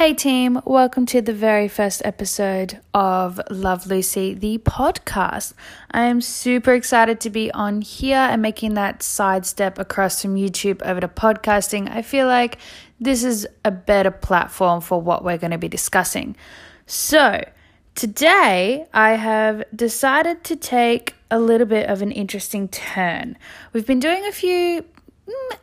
Hey team, welcome to the very first episode of Love Lucy, the podcast. I am super excited to be on here and making that sidestep across from YouTube over to podcasting. I feel like this is a better platform for what we're going to be discussing. So, today I have decided to take a little bit of an interesting turn. We've been doing a few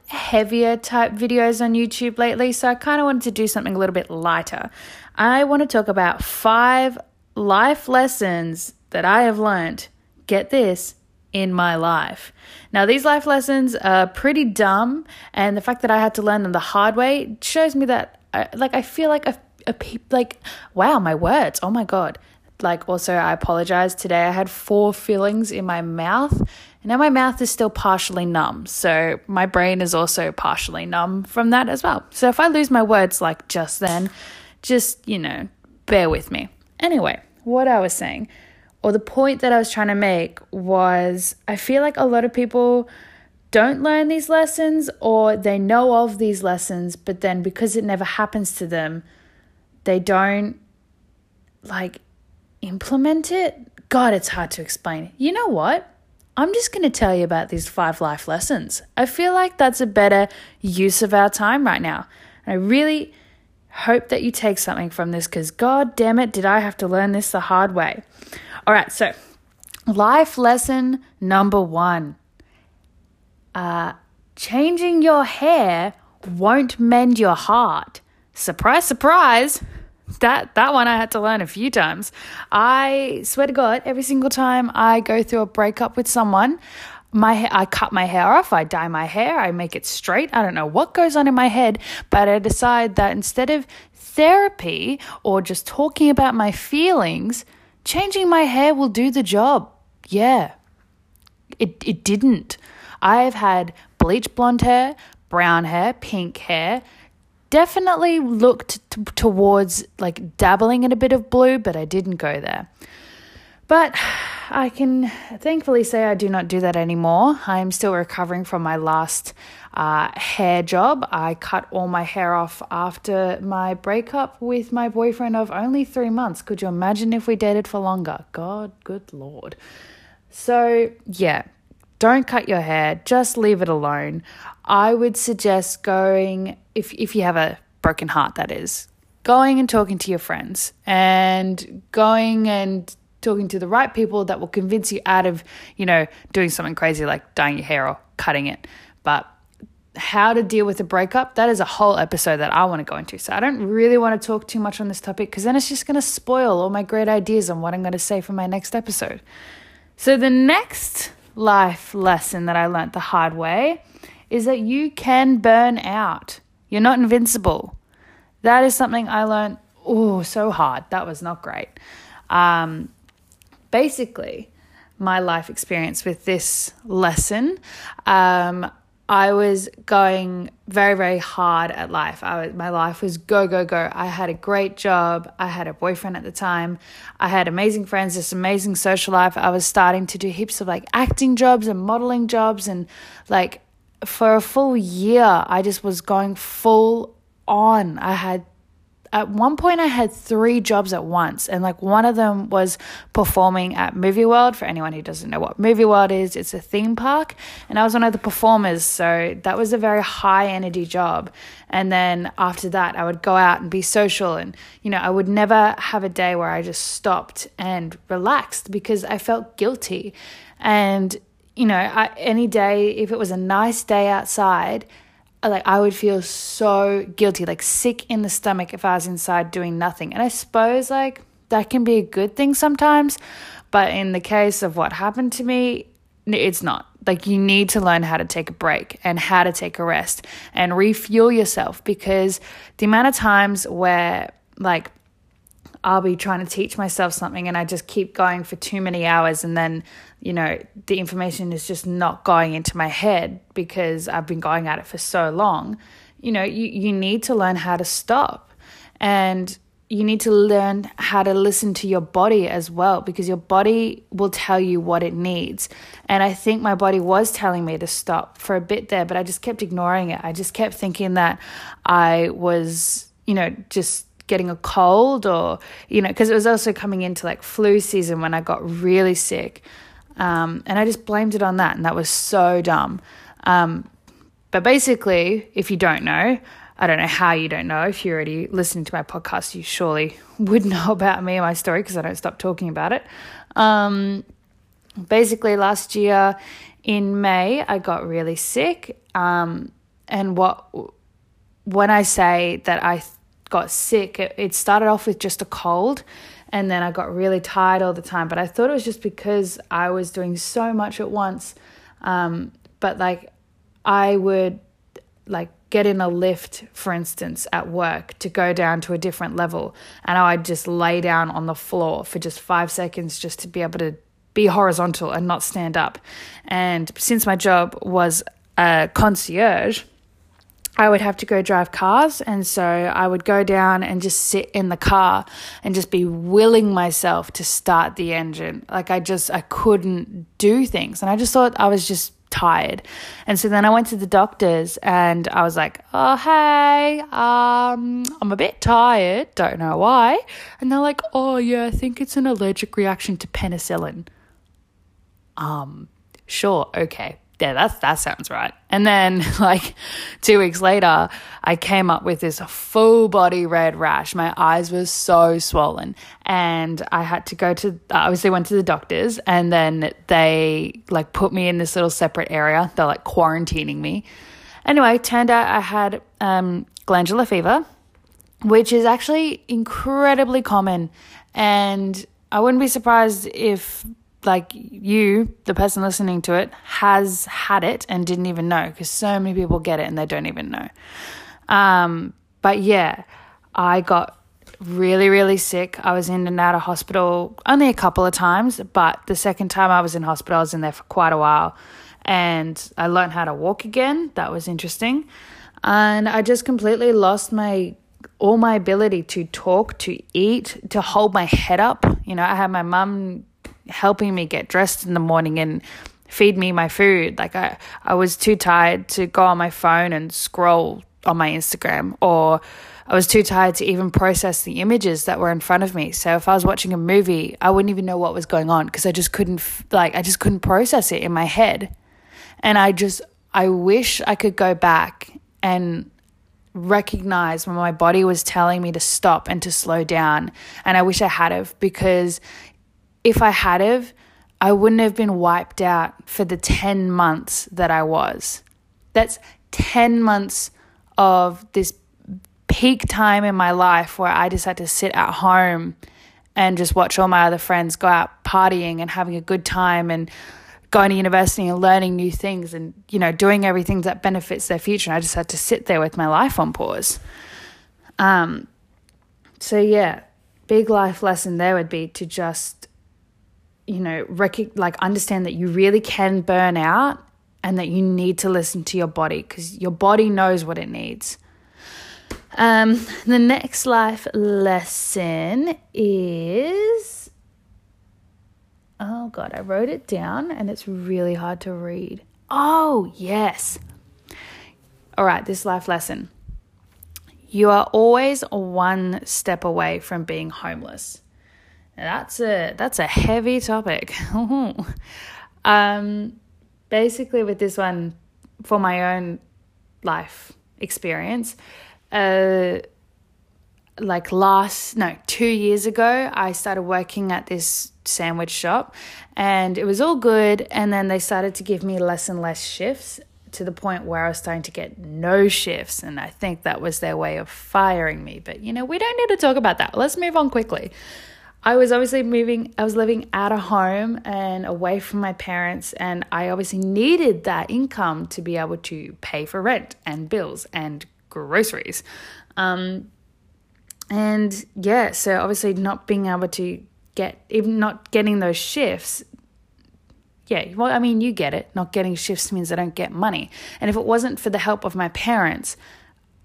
heavier type videos on YouTube lately, so I kind of wanted to do something a little bit lighter. I want to talk about five life lessons that I have learned. Get this in my life. Now, these life lessons are pretty dumb, and the fact that I had to learn them the hard way shows me that, I, like, I feel like a, a like, wow, my words. Oh my god. Like, also, I apologize. Today I had four fillings in my mouth, and now my mouth is still partially numb. So, my brain is also partially numb from that as well. So, if I lose my words like just then, just, you know, bear with me. Anyway, what I was saying, or the point that I was trying to make was I feel like a lot of people don't learn these lessons or they know of these lessons, but then because it never happens to them, they don't like implement it, God, it's hard to explain. You know what? I'm just going to tell you about these five life lessons. I feel like that's a better use of our time right now. And I really hope that you take something from this because, God damn it, did I have to learn this the hard way. All right, so life lesson number one uh, changing your hair won't mend your heart. Surprise, surprise that that one I had to learn a few times. I swear to God, every single time I go through a breakup with someone, my I cut my hair off, I dye my hair, I make it straight. I don't know what goes on in my head, but I decide that instead of therapy or just talking about my feelings, changing my hair will do the job. Yeah. It it didn't. I've had bleach blonde hair, brown hair, pink hair, definitely looked t- towards like dabbling in a bit of blue, but I didn't go there. But I can thankfully say I do not do that anymore. I'm still recovering from my last uh, hair job. I cut all my hair off after my breakup with my boyfriend of only three months. Could you imagine if we dated for longer? God, good Lord. So, yeah, don't cut your hair, just leave it alone. I would suggest going, if, if you have a broken heart, that is, going and talking to your friends and going and talking to the right people that will convince you out of, you know, doing something crazy like dyeing your hair or cutting it. But how to deal with a breakup, that is a whole episode that I want to go into. So I don't really want to talk too much on this topic because then it's just going to spoil all my great ideas on what I'm going to say for my next episode. So the next life lesson that I learned the hard way is that you can burn out. You're not invincible. That is something I learned, oh, so hard. That was not great. Um, basically, my life experience with this lesson, um, I was going very, very hard at life. I was, my life was go, go, go. I had a great job. I had a boyfriend at the time. I had amazing friends, this amazing social life. I was starting to do heaps of like acting jobs and modeling jobs. And like for a full year, I just was going full on. I had at one point I had three jobs at once and like one of them was performing at Movie World for anyone who doesn't know what Movie World is it's a theme park and I was one of the performers so that was a very high energy job and then after that I would go out and be social and you know I would never have a day where I just stopped and relaxed because I felt guilty and you know I, any day if it was a nice day outside like I would feel so guilty, like sick in the stomach if I was inside doing nothing. And I suppose like that can be a good thing sometimes, but in the case of what happened to me, it's not. Like you need to learn how to take a break and how to take a rest and refuel yourself because the amount of times where like I'll be trying to teach myself something and I just keep going for too many hours and then, you know, the information is just not going into my head because I've been going at it for so long. You know, you, you need to learn how to stop and you need to learn how to listen to your body as well because your body will tell you what it needs. And I think my body was telling me to stop for a bit there, but I just kept ignoring it. I just kept thinking that I was, you know, just getting a cold or, you know, because it was also coming into like flu season when I got really sick. Um, and I just blamed it on that. And that was so dumb. Um, but basically, if you don't know, I don't know how you don't know. If you're already listening to my podcast, you surely would know about me and my story because I don't stop talking about it. Um, basically, last year in May, I got really sick. Um, and what when I say that I got sick, it, it started off with just a cold and then I got really tired all the time. But I thought it was just because I was doing so much at once. Um, but like I would like get in a lift, for instance, at work to go down to a different level, and I'd just lay down on the floor for just five seconds just to be able to be horizontal and not stand up. And since my job was a concierge, I would have to go drive cars. And so I would go down and just sit in the car and just be willing myself to start the engine. Like I just, I couldn't do things. And I just thought I was just tired. And so then I went to the doctors and I was like, oh, hey, um, I'm a bit tired. Don't know why. And they're like, oh, yeah, I think it's an allergic reaction to penicillin. Um, sure, okay yeah, that's that sounds right. And then like two weeks later, I came up with this full body red rash. My eyes were so swollen, and I had to go to. I obviously went to the doctors, and then they like put me in this little separate area. They're like quarantining me. Anyway, turned out I had um, glandular fever, which is actually incredibly common, and I wouldn't be surprised if like you, the person listening to it, has had it and didn't even know because so many people get it and they don't even know. Um, but yeah, I got really, really sick. I was in and out of hospital only a couple of times, but the second time I was in hospital, I was in there for quite a while and I learned how to walk again. That was interesting. And I just completely lost my all my ability to talk, to eat, to hold my head up. You know, I had my mum helping me get dressed in the morning and feed me my food. Like I, I was too tired to go on my phone and scroll on my Instagram or I was too tired to even process the images that were in front of me. So if I was watching a movie, I wouldn't even know what was going on because I just couldn't like I just couldn't process it in my head. And I just I wish I could go back and recognize when my body was telling me to stop and to slow down. And I wish I had have because if I had have, I wouldn't have been wiped out for the 10 months that I was. That's 10 months of this peak time in my life where I just had to sit at home and just watch all my other friends go out partying and having a good time and going to university and learning new things and you know doing everything that benefits their future and I just had to sit there with my life on pause um so yeah big life lesson there would be to just you know, rec- like understand that you really can burn out and that you need to listen to your body because your body knows what it needs. Um, the next life lesson is oh god, I wrote it down and it's really hard to read. Oh, yes. All right, this life lesson. You are always one step away from being homeless. That's a that's a heavy topic. um, basically, with this one, for my own life experience, uh, like last no two years ago, I started working at this sandwich shop, and it was all good. And then they started to give me less and less shifts to the point where I was starting to get no shifts. And I think that was their way of firing me. But, you know, we don't need to talk about that. Let's move on quickly. I was obviously moving, I was living out of home and away from my parents, and I obviously needed that income to be able to pay for rent and bills and groceries. Um, and yeah, so obviously not being able to get, even not getting those shifts, yeah, well, I mean, you get it. Not getting shifts means I don't get money. And if it wasn't for the help of my parents,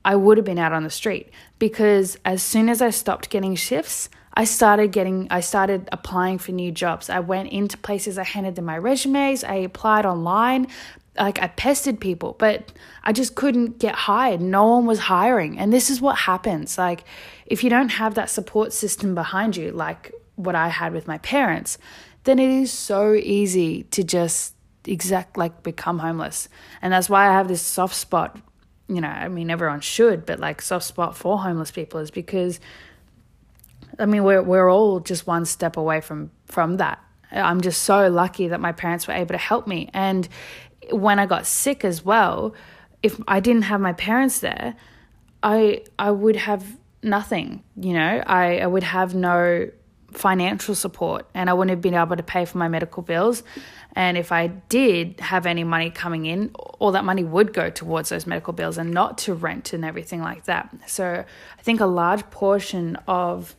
I would have been out on the street because as soon as I stopped getting shifts, I started getting, I started applying for new jobs. I went into places, I handed them my resumes, I applied online, like I pestered people, but I just couldn't get hired. No one was hiring. And this is what happens. Like if you don't have that support system behind you, like what I had with my parents, then it is so easy to just exact like become homeless. And that's why I have this soft spot, you know, I mean everyone should, but like soft spot for homeless people is because I mean we're we're all just one step away from from that. I'm just so lucky that my parents were able to help me. And when I got sick as well, if I didn't have my parents there, I I would have nothing, you know. I, I would have no financial support and I wouldn't have been able to pay for my medical bills. And if I did have any money coming in, all that money would go towards those medical bills and not to rent and everything like that. So I think a large portion of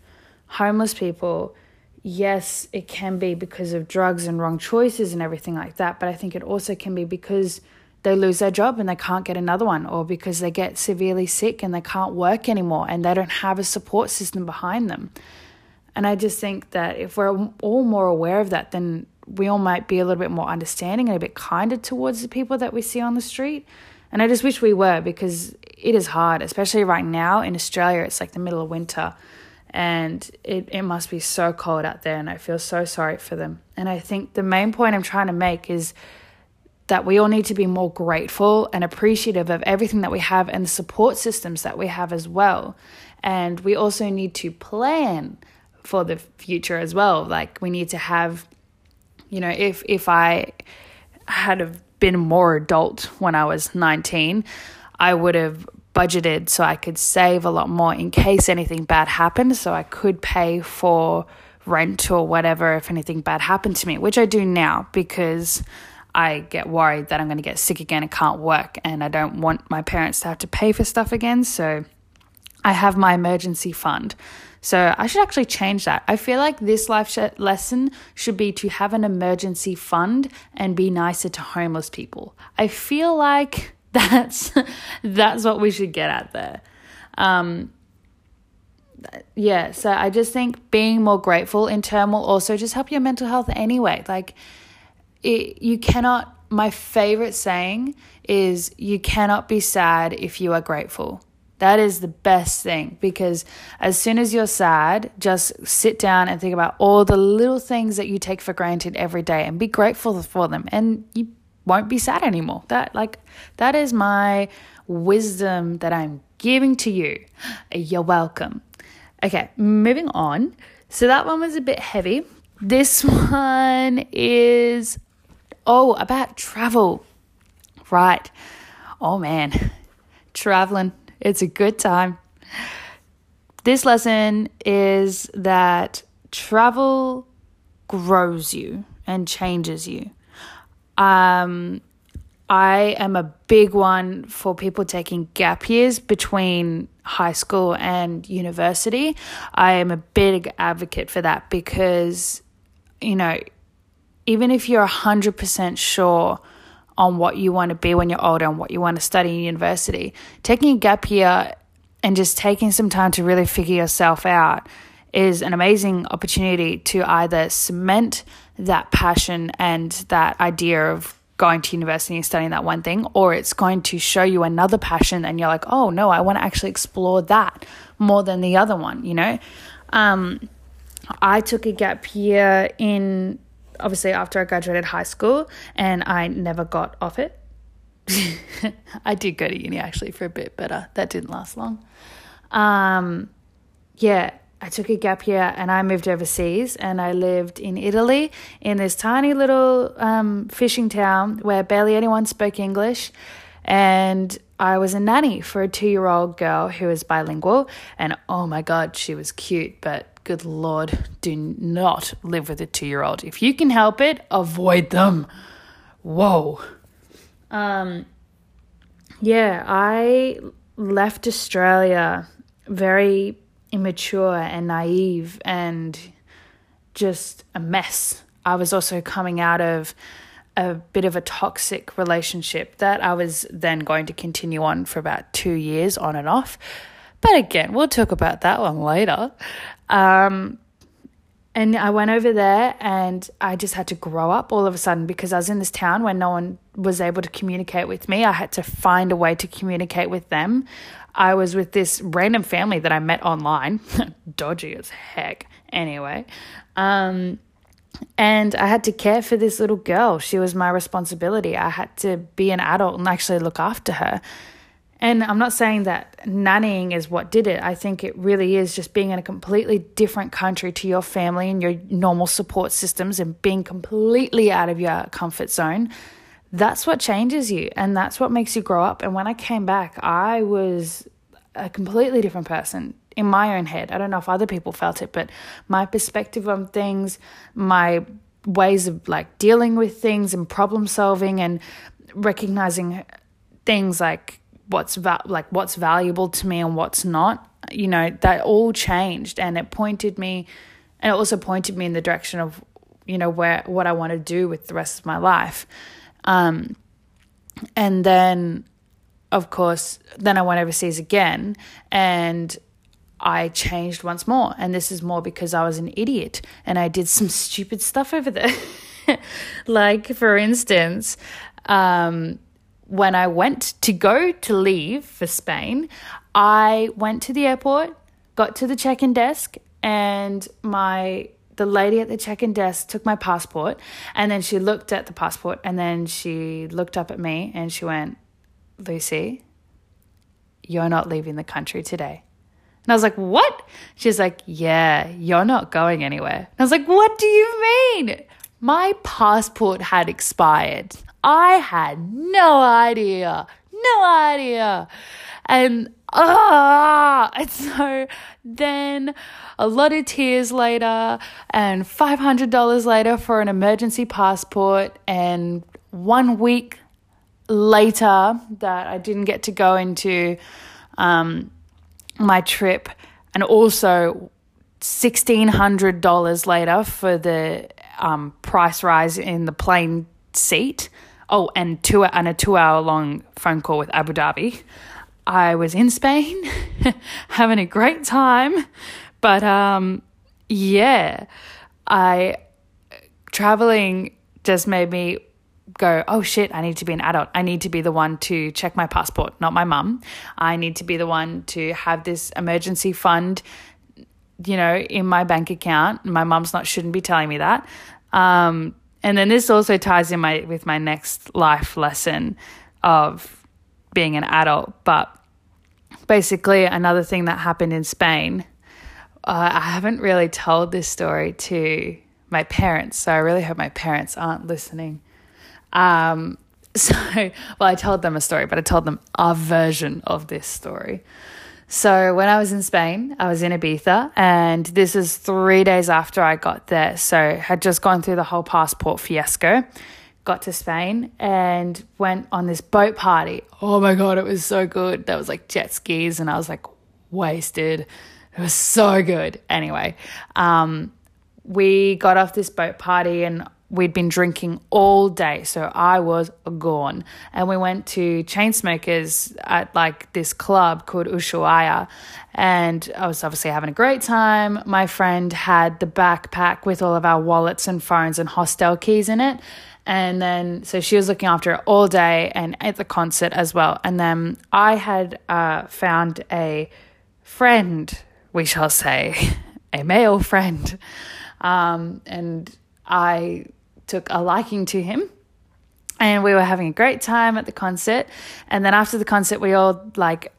homeless people, yes, it can be because of drugs and wrong choices and everything like that, but I think it also can be because they lose their job and they can't get another one, or because they get severely sick and they can't work anymore and they don't have a support system behind them. And I just think that if we're all more aware of that, then we all might be a little bit more understanding and a bit kinder towards the people that we see on the street. And I just wish we were because it is hard, especially right now in Australia. It's like the middle of winter and it, it must be so cold out there. And I feel so sorry for them. And I think the main point I'm trying to make is that we all need to be more grateful and appreciative of everything that we have and the support systems that we have as well. And we also need to plan for the future as well. Like we need to have, you know, if if I had have been more adult when I was 19, I would have budgeted so I could save a lot more in case anything bad happened so I could pay for rent or whatever if anything bad happened to me, which I do now because I get worried that I'm going to get sick again and can't work and I don't want my parents to have to pay for stuff again. So I have my emergency fund. So I should actually change that. I feel like this life lesson should be to have an emergency fund and be nicer to homeless people. I feel like that's that's what we should get at there. Um, yeah, so I just think being more grateful in turn will also just help your mental health anyway. Like it, you cannot my favorite saying is you cannot be sad if you are grateful. That is the best thing because as soon as you're sad, just sit down and think about all the little things that you take for granted every day and be grateful for them and you won't be sad anymore. That like that is my wisdom that I'm giving to you. You're welcome. Okay, moving on. So that one was a bit heavy. This one is oh, about travel. Right. Oh man. Traveling it's a good time. This lesson is that travel grows you and changes you. Um, I am a big one for people taking gap years between high school and university. I am a big advocate for that because, you know, even if you're 100% sure on what you want to be when you're older and what you want to study in university. Taking a gap year and just taking some time to really figure yourself out is an amazing opportunity to either cement that passion and that idea of going to university and studying that one thing, or it's going to show you another passion and you're like, oh no, I want to actually explore that more than the other one, you know? Um, I took a gap year in obviously after I graduated high school and I never got off it. I did go to uni actually for a bit, but uh, that didn't last long. Um, yeah, I took a gap year and I moved overseas and I lived in Italy in this tiny little um, fishing town where barely anyone spoke English. And I was a nanny for a two year old girl who was bilingual. And oh my God, she was cute, but good Lord, do not live with a two year old. If you can help it, avoid them. Whoa. Um, yeah, I left Australia very immature and naive and just a mess. I was also coming out of a bit of a toxic relationship that I was then going to continue on for about two years on and off. But again, we'll talk about that one later. Um, and I went over there and I just had to grow up all of a sudden because I was in this town where no one was able to communicate with me. I had to find a way to communicate with them. I was with this random family that I met online, dodgy as heck. Anyway, um, and I had to care for this little girl. She was my responsibility. I had to be an adult and actually look after her. And I'm not saying that nannying is what did it. I think it really is just being in a completely different country to your family and your normal support systems and being completely out of your comfort zone. That's what changes you and that's what makes you grow up. And when I came back, I was a completely different person in my own head. I don't know if other people felt it, but my perspective on things, my ways of like dealing with things and problem solving and recognizing things like what's va- like what's valuable to me and what's not you know that all changed and it pointed me and it also pointed me in the direction of you know where what I want to do with the rest of my life um and then of course then I went overseas again and I changed once more. And this is more because I was an idiot and I did some stupid stuff over there. Like for instance um when I went to go to leave for Spain, I went to the airport, got to the check-in desk, and my the lady at the check-in desk took my passport, and then she looked at the passport, and then she looked up at me and she went, "Lucy, you're not leaving the country today." And I was like, "What?" She's like, "Yeah, you're not going anywhere." And I was like, "What do you mean?" My passport had expired. I had no idea, no idea. And ah, and so then a lot of tears later, and $500 later for an emergency passport, and one week later that I didn't get to go into um, my trip, and also $1,600 later for the um, price rise in the plane seat. Oh, and two and a two hour long phone call with Abu Dhabi. I was in Spain, having a great time, but um, yeah, I traveling just made me go, oh shit, I need to be an adult. I need to be the one to check my passport, not my mum. I need to be the one to have this emergency fund, you know, in my bank account. My mum's not shouldn't be telling me that. Um, and then this also ties in my with my next life lesson of being an adult. But basically, another thing that happened in Spain, uh, I haven't really told this story to my parents, so I really hope my parents aren't listening. Um, so, well, I told them a story, but I told them a version of this story. So when I was in Spain, I was in Ibiza, and this is three days after I got there. So had just gone through the whole passport fiasco, got to Spain, and went on this boat party. Oh my god, it was so good. There was like jet skis, and I was like wasted. It was so good. Anyway, um, we got off this boat party, and we'd been drinking all day, so I was gone. And we went to Chainsmokers at like this club called Ushuaia, and I was obviously having a great time. My friend had the backpack with all of our wallets and phones and hostel keys in it. And then, so she was looking after it all day and at the concert as well. And then I had uh, found a friend, we shall say, a male friend. Um, and I took a liking to him and we were having a great time at the concert and then after the concert we all like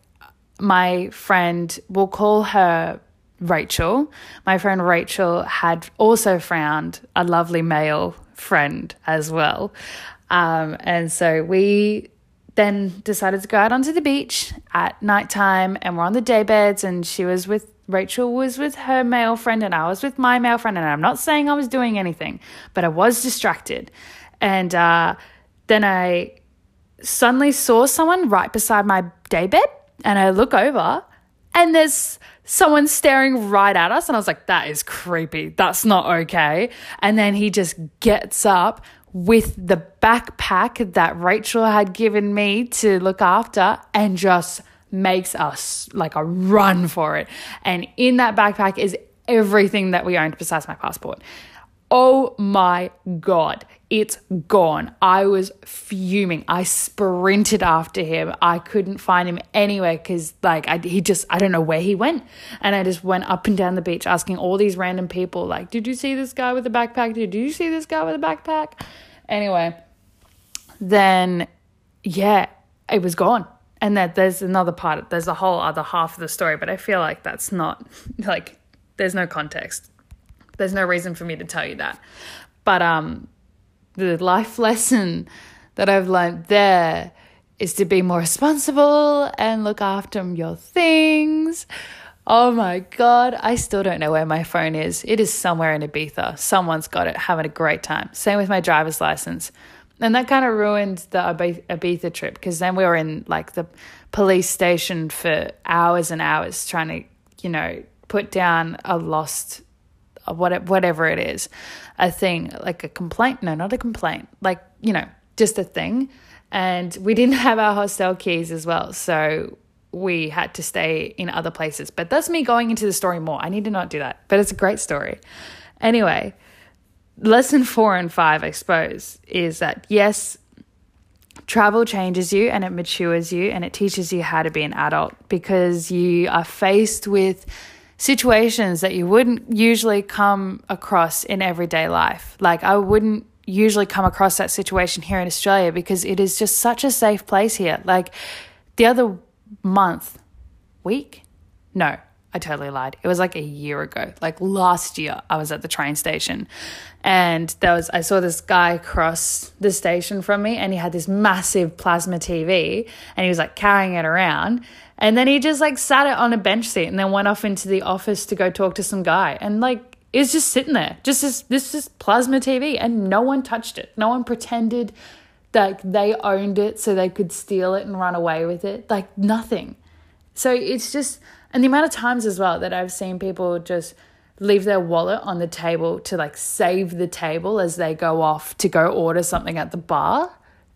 my friend we'll call her Rachel my friend Rachel had also found a lovely male friend as well um, and so we then decided to go out onto the beach at nighttime and we're on the day beds and she was with Rachel was with her male friend and I was with my male friend. And I'm not saying I was doing anything, but I was distracted. And uh, then I suddenly saw someone right beside my daybed. And I look over and there's someone staring right at us. And I was like, that is creepy. That's not okay. And then he just gets up with the backpack that Rachel had given me to look after and just makes us like a run for it. And in that backpack is everything that we owned besides my passport. Oh my God, it's gone. I was fuming. I sprinted after him. I couldn't find him anywhere because, like, I, he just, I don't know where he went. And I just went up and down the beach asking all these random people, like, did you see this guy with a backpack? Did you see this guy with a backpack? Anyway, then, yeah, it was gone. And that there's another part, there's a whole other half of the story, but I feel like that's not, like, there's no context there's no reason for me to tell you that. But um, the life lesson that I've learned there is to be more responsible and look after your things. Oh my God, I still don't know where my phone is. It is somewhere in Ibiza. Someone's got it, having a great time. Same with my driver's license. And that kind of ruined the Ibiza trip because then we were in like the police station for hours and hours trying to, you know, put down a lost whatever it is, a thing, like a complaint. No, not a complaint, like, you know, just a thing. And we didn't have our hostel keys as well. So we had to stay in other places. But that's me going into the story more. I need to not do that. But it's a great story. Anyway, lesson four and five, I suppose, is that yes, travel changes you and it matures you and it teaches you how to be an adult because you are faced with situations that you wouldn't usually come across in everyday life. Like, I wouldn't usually come across that situation here in Australia because it is just such a safe place here. Like, the other month, week? No, I totally lied. It was like a year ago. Like last year, I was at the train station and there was I saw this guy cross the station from me and he had this massive plasma TV and he was like carrying it around and then he just like sat it on a bench seat and then went off into the office to go talk to some guy. And like it's just sitting there. Just this this is plasma TV and no one touched it. No one pretended like they owned it so they could steal it and run away with it. Like nothing. So it's just and the amount of times as well that I've seen people just leave their wallet on the table to like save the table as they go off to go order something at the bar.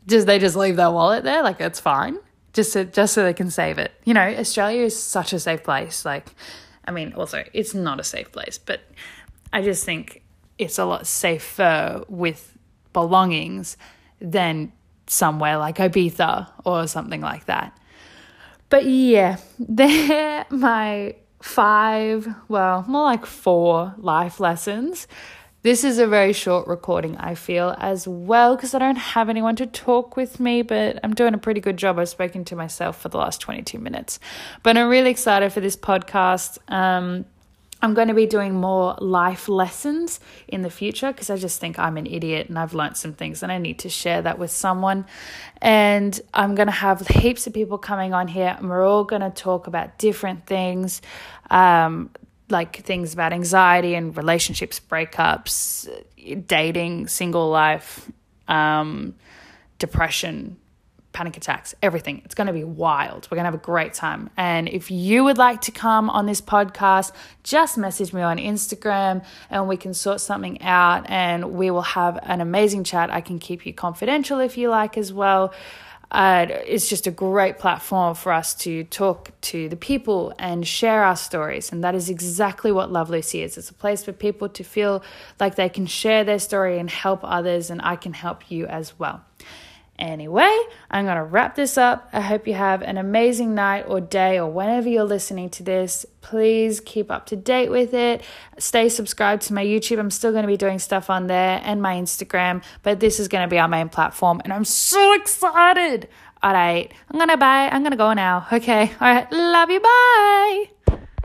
Just they just leave their wallet there, like it's fine just so, just so they can save it. You know, Australia is such a safe place. Like, I mean, also it's not a safe place, but I just think it's a lot safer with belongings than somewhere like Ibiza or something like that. But yeah, they're my five, well, more like four life lessons this is a very short recording, I feel, as well, because I don't have anyone to talk with me, but I'm doing a pretty good job. I've spoken to myself for the last 22 minutes. But I'm really excited for this podcast. Um, I'm going to be doing more life lessons in the future because I just think I'm an idiot and I've learned some things and I need to share that with someone. And I'm going to have heaps of people coming on here and we're all going to talk about different things. Um, like things about anxiety and relationships, breakups, dating, single life, um, depression, panic attacks, everything. It's going to be wild. We're going to have a great time. And if you would like to come on this podcast, just message me on Instagram and we can sort something out and we will have an amazing chat. I can keep you confidential if you like as well uh, it's just a great platform for us to talk to the people and share our stories. And that is exactly what Love Lucy is. It's a place for people to feel like they can share their story and help others, and I can help you as well. Anyway, I'm going to wrap this up. I hope you have an amazing night or day or whenever you're listening to this. Please keep up to date with it. Stay subscribed to my YouTube. I'm still going to be doing stuff on there and my Instagram, but this is going to be our main platform and I'm so excited. All right, I'm going to bye. I'm going to go now. Okay. All right. Love you. Bye.